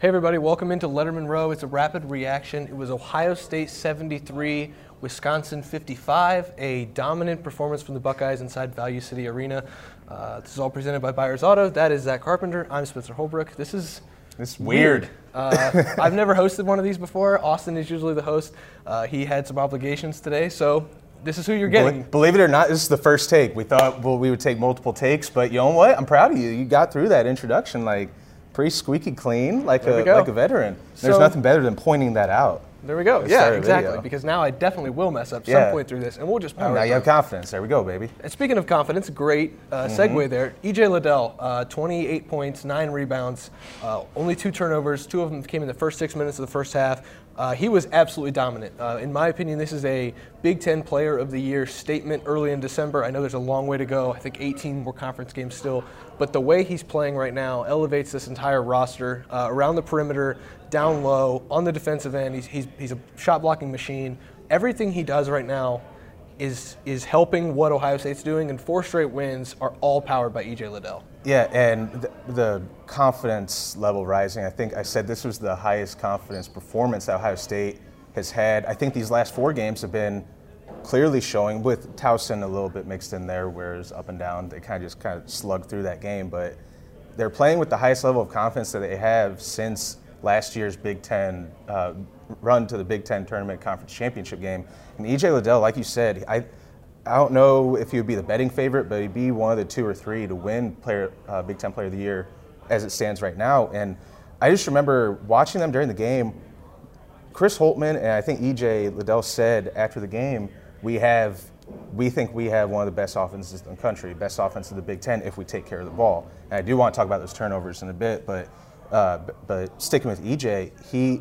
Hey everybody, welcome into Lettermen Row. It's a rapid reaction. It was Ohio State 73, Wisconsin 55, a dominant performance from the Buckeyes inside Value City Arena. Uh, this is all presented by Byers Auto. That is Zack Carpenter. I'm Spencer Holbrook. This is It's weird. uh, I've never hosted one of these before. Austin is usually the host. Uh, he had some obligations today, so this is who you're getting. Believe, believe it or not, this is the first take. We thought well we would take multiple takes, but you know what? I'm proud of you. You got through that introduction like pretty squeaky clean, like There a like a veteran. There's nothing better than pointing that out. There we go. Yeah, exactly. video. Because now I definitely will mess up some Yeah. point through this, and we'll just Oh, power now it you have confidence. There we go, baby. And speaking of confidence, great uh, Mm-hmm. segue there. EJ Liddell, uh, 28 points, nine rebounds, uh, only two turnovers. Two of them came in the first six minutes of the first half. Uh, he was absolutely dominant. Uh, in my opinion, this is a Big Ten Player of the Year statement early in December. I know there's a long way to go. I think 18 more conference games still. But the way he's playing right now elevates this entire roster uh, around the perimeter, down low, on the defensive end. He's, he's, he's a shot blocking machine. Everything he does right now is is helping what Ohio State's doing, and four straight wins are all powered by EJ Liddell. Yeah, and the, the confidence level rising. I think I said this was the highest confidence performance that Ohio State has had. I think these last four games have been clearly showing with Towson a little bit mixed in there, whereas up and down they kind of just kind of slugged through that game. But they're playing with the highest level of confidence that they have since last year's Big Ten uh, run to the Big Ten tournament conference championship game. And EJ Liddell, like you said, I. I don't know if he would be the betting favorite, but he'd be one of the two or three to win player, uh, Big Ten Player of the Year as it stands right now. And I just remember watching them during the game. Chris Holtmann and I think EJ Liddell said after the game, we have, we think we have one of the best offenses in the country, best offense in the Big Ten if we take care of the ball. And I do want to talk about those turnovers in a bit, but uh, but, but sticking with EJ, he,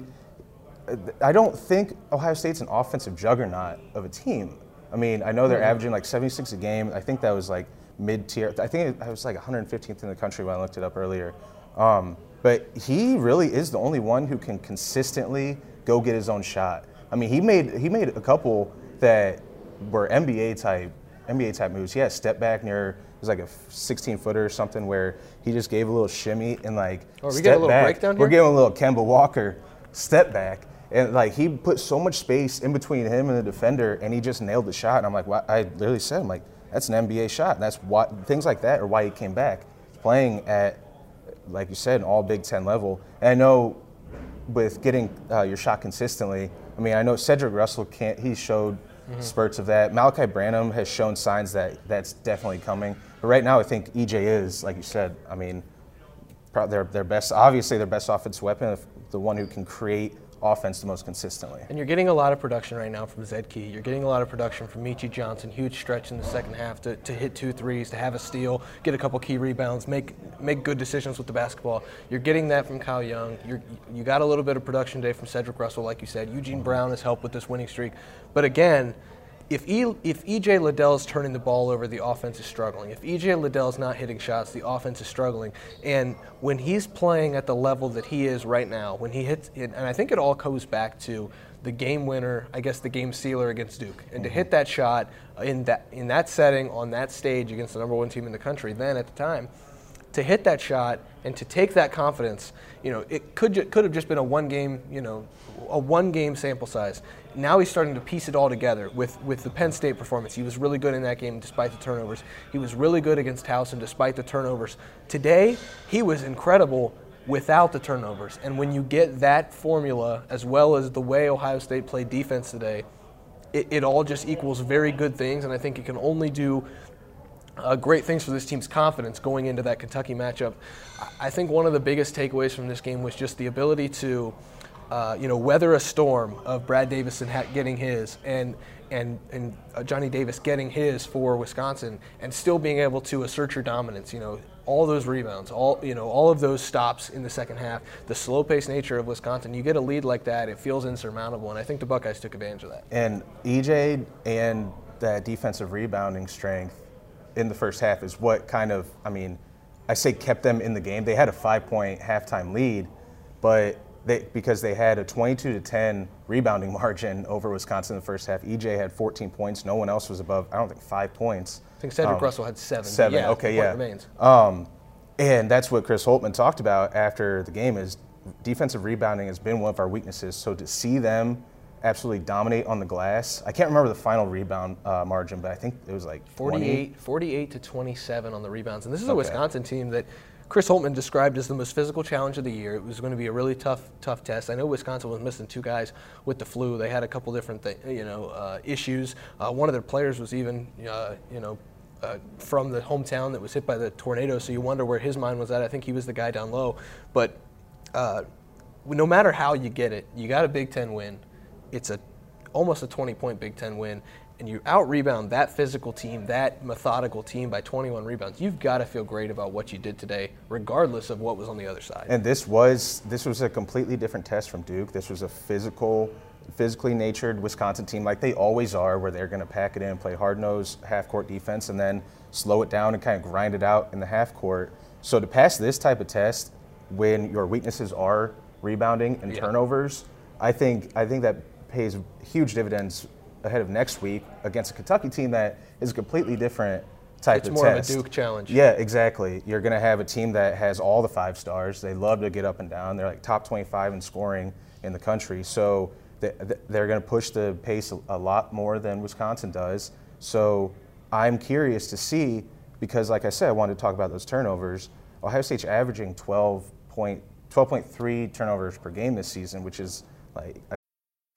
I don't think Ohio State's an offensive juggernaut of a team. I mean, I know they're averaging like 76 a game. I think that was like mid tier. I think it was like 115th in the country when I looked it up earlier. Um, but he really is the only one who can consistently go get his own shot. I mean, he made he made a couple that were NBA type NBA type moves. He had a step back near it was like a 16 footer or something where he just gave a little shimmy and like Oh, we step getting a little back. breakdown We're giving a little Kemba Walker step back. And like he put so much space in between him and the defender, and he just nailed the shot. And I'm like, I literally said, I'm like, that's an NBA shot. And that's why things like that are why he came back, playing at, like you said, an all Big Ten level. And I know with getting uh, your shot consistently. I mean, I know Cedric Russell can't. He showed spurts of that. Malaki Branham has shown signs that that's definitely coming. But right now, I think EJ is, like you said. I mean, their their best, obviously their best offensive weapon, the one who can create offense the most consistently. And you're getting a lot of production right now from Zed Key. You're getting a lot of production from Meechie Johnson. Huge stretch in the second half to, to hit two threes, to have a steal, get a couple key rebounds, make make good decisions with the basketball. You're getting that from Kyle Young. You're, you got a little bit of production today from Cedric Russell, like you said. Eugene Brown has helped with this winning streak. But again, if, e, if EJ Liddell is turning the ball over, the offense is struggling. If EJ Liddell is not hitting shots, the offense is struggling. And when he's playing at the level that he is right now, when he hits, and I think it all goes back to the game winner, I guess the game sealer against Duke, and to hit mm-hmm. that shot in that in that setting on that stage against the number one team in the country, then at the time, to hit that shot and to take that confidence, you know, it could could have just been a one game, you know, a one game sample size. Now he's starting to piece it all together with with the Penn State performance. He was really good in that game despite the turnovers. He was really good against Towson despite the turnovers. Today, he was incredible without the turnovers. And when you get that formula as well as the way Ohio State played defense today, it, it all just equals very good things. And I think it can only do uh, great things for this team's confidence going into that Kentucky matchup. I- think one of the biggest takeaways from this game was just the ability to uh, you know, weather a storm of Brad Davison ha- getting his and and and uh, Johnny Davis getting his for Wisconsin and still being able to assert your dominance. You know, all those rebounds, all you know, all of those stops in the second half, the slow-paced nature of Wisconsin. You get a lead like that, it feels insurmountable, and I think the Buckeyes took advantage of that. And EJ and that defensive rebounding strength in the first half is what kind of, I mean, I say kept them in the game. They had a five-point halftime lead, but they, because they had a 22 to 10 rebounding margin over Wisconsin in the first half. EJ had 14 points. No one else was above, I don't think, five points. I think Cedric um, Russell had seven. Seven, yeah, okay, yeah. Remains. Um, and that's what Chris Holtmann talked about after the game is defensive rebounding has been one of our weaknesses. So to see them absolutely dominate on the glass, I can't remember the final rebound uh, margin, but I think it was like 48, 48 to 27 on the rebounds. And this is okay. a Wisconsin team that Chris Holtmann described as the most physical challenge of the year. It was going to be a really tough, tough test. I know Wisconsin was missing two guys with the flu. They had a couple different, th- you know, uh, issues. Uh, one of their players was even, uh, you know, uh, from the hometown that was hit by the tornado. So you wonder where his mind was at. I think he was the guy down low. But uh, no matter how you get it, you got a Big Ten win. It's a almost a 20 point Big Ten win, and you out rebound that physical team, that methodical team by 21 rebounds, you've got to feel great about what you did today, regardless of what was on the other side. And this was this was a completely different test from Duke. This was a physical, physically natured Wisconsin team, like they always are, where they're going to pack it in, play hard nosed half court defense, and then slow it down and kind of grind it out in the half court. So to pass this type of test, when your weaknesses are rebounding and yeah. turnovers, I think I think that pays huge dividends ahead of next week against a Kentucky team that is a completely different type it's of more test. of a Duke challenge. Yeah, exactly. You're going to have a team that has all the five stars. They love to get up and down. They're like top 25 in scoring in the country. So they're going to push the pace a lot more than Wisconsin does. So I'm curious to see because, like I said, I wanted to talk about those turnovers. Ohio State's averaging 12 point, 12.3 turnovers per game this season, which is like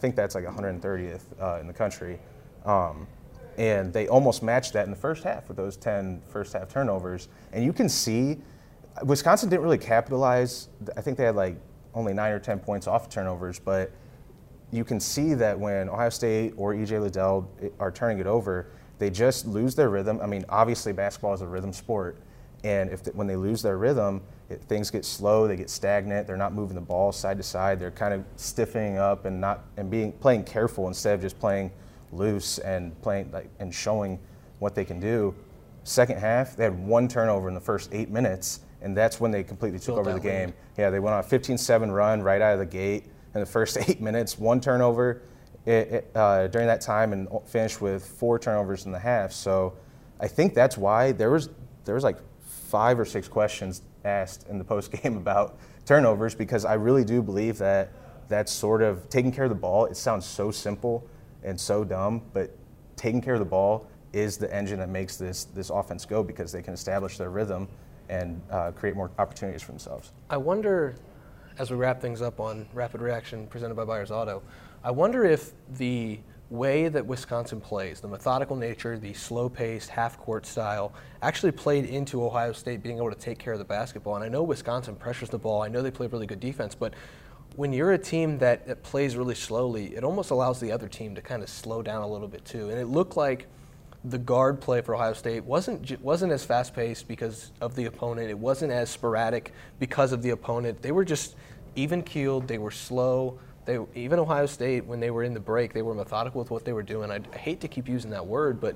I think that's like 130th uh, in the country. Um, and they almost matched that in the first half with those 10 first half turnovers. And you can see Wisconsin didn't really capitalize. I think they had like only nine or 10 points off turnovers, but you can see that when Ohio State or EJ Liddell are turning it over, they just lose their rhythm. I mean, obviously, basketball is a rhythm sport. And if when they lose their rhythm, it, things get slow, they get stagnant, they're not moving the ball side to side, they're kind of stiffening up and not and being playing careful instead of just playing loose and playing like and showing what they can do. Second half, they had one turnover in the first eight minutes, and that's when they completely took Built over the game. Lead. Yeah, they went on a 15-7 run right out of the gate in the first eight minutes, one turnover it, it, uh, during that time, and finished with four turnovers in the half. So I think that's why there was there was like five or six questions asked in the post game about turnovers because I really do believe that that's sort of taking care of the ball. It sounds so simple and so dumb, but taking care of the ball is the engine that makes this this offense go because they can establish their rhythm and uh, create more opportunities for themselves. I wonder, as we wrap things up on rapid reaction presented by Byers Auto, I wonder if the way that Wisconsin plays, the methodical nature, the slow paced, half court style, actually played into Ohio State being able to take care of the basketball. And I know Wisconsin pressures the ball, I know they play really good defense, but when you're a team that, that plays really slowly, it almost allows the other team to kind of slow down a little bit too. And it looked like the guard play for Ohio State wasn't wasn't as fast paced because of the opponent. It wasn't as sporadic because of the opponent. They were just even keeled. They were slow. They, even Ohio State, when they were in the break, they were methodical with what they were doing. I, I hate to keep using that word, but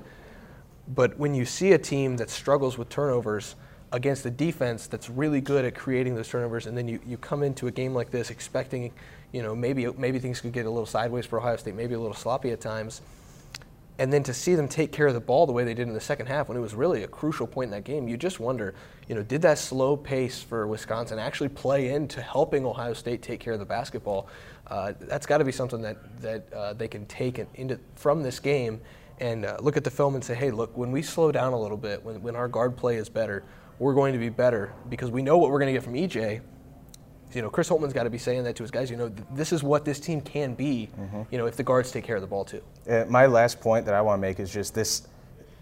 but when you see a team that struggles with turnovers against a defense that's really good at creating those turnovers, and then you, you come into a game like this expecting, you know, maybe maybe things could get a little sideways for Ohio State, maybe a little sloppy at times. And then to see them take care of the ball the way they did in the second half, when it was really a crucial point in that game, you just wonder, you know, did that slow pace for Wisconsin actually play into helping Ohio State take care of the basketball? Uh, that's got to be something that that uh, they can take into from this game and uh, look at the film and say, hey, look, when we slow down a little bit, when, when our guard play is better, we're going to be better because we know what we're going to get from EJ. You know, Chris Holtmann's got to be saying that to his guys. You know, th- this is what this team can be. Mm-hmm. You know, if the guards take care of the ball too. Uh, my last point that I want to make is just this: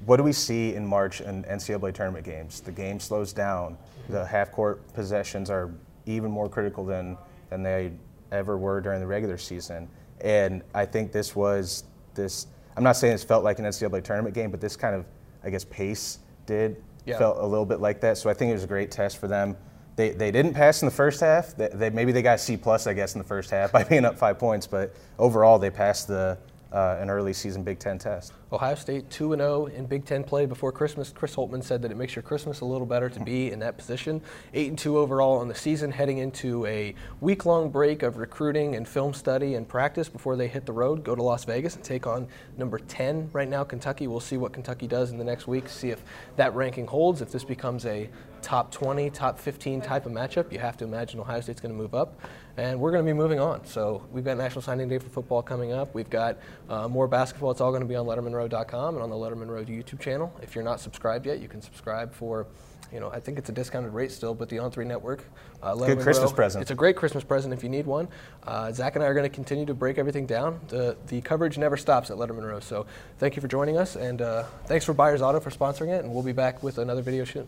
what do we see in March in NCAA tournament games? The game slows down. The half-court possessions are even more critical than than they ever were during the regular season. And I think this was this. I'm not saying this felt like an NCAA tournament game, but this kind of, I guess, pace did yeah. felt a little bit like that. So I think it was a great test for them. They, they didn't pass in the first half. They, they maybe they got C plus, I guess, in the first half by being up five points. But overall, they passed the uh, an early season Big Ten test. Ohio State 2 0 in Big Ten play before Christmas. Chris Holtmann said that it makes your Christmas a little better to be in that position. 8 and 2 overall on the season, heading into a week long break of recruiting and film study and practice before they hit the road, go to Las Vegas and take on number 10 right now, Kentucky. We'll see what Kentucky does in the next week, see if that ranking holds, if this becomes a top 20, top 15 type of matchup. You have to imagine Ohio State's going to move up and we're going to be moving on. So we've got National Signing Day for football coming up. We've got uh, more basketball. It's all going to be on LettermenRow.com and on the Lettermen Row YouTube channel. If you're not subscribed yet, you can subscribe for, you know, I think it's a discounted rate still, but the On3 Network. Uh, Good Christmas Row, present. It's a great Christmas present if you need one. Uh, Zack and I are going to continue to break everything down. The, the coverage never stops at Lettermen Row. So thank you for joining us, and uh, thanks for Byers Auto for sponsoring it, and we'll be back with another video soon.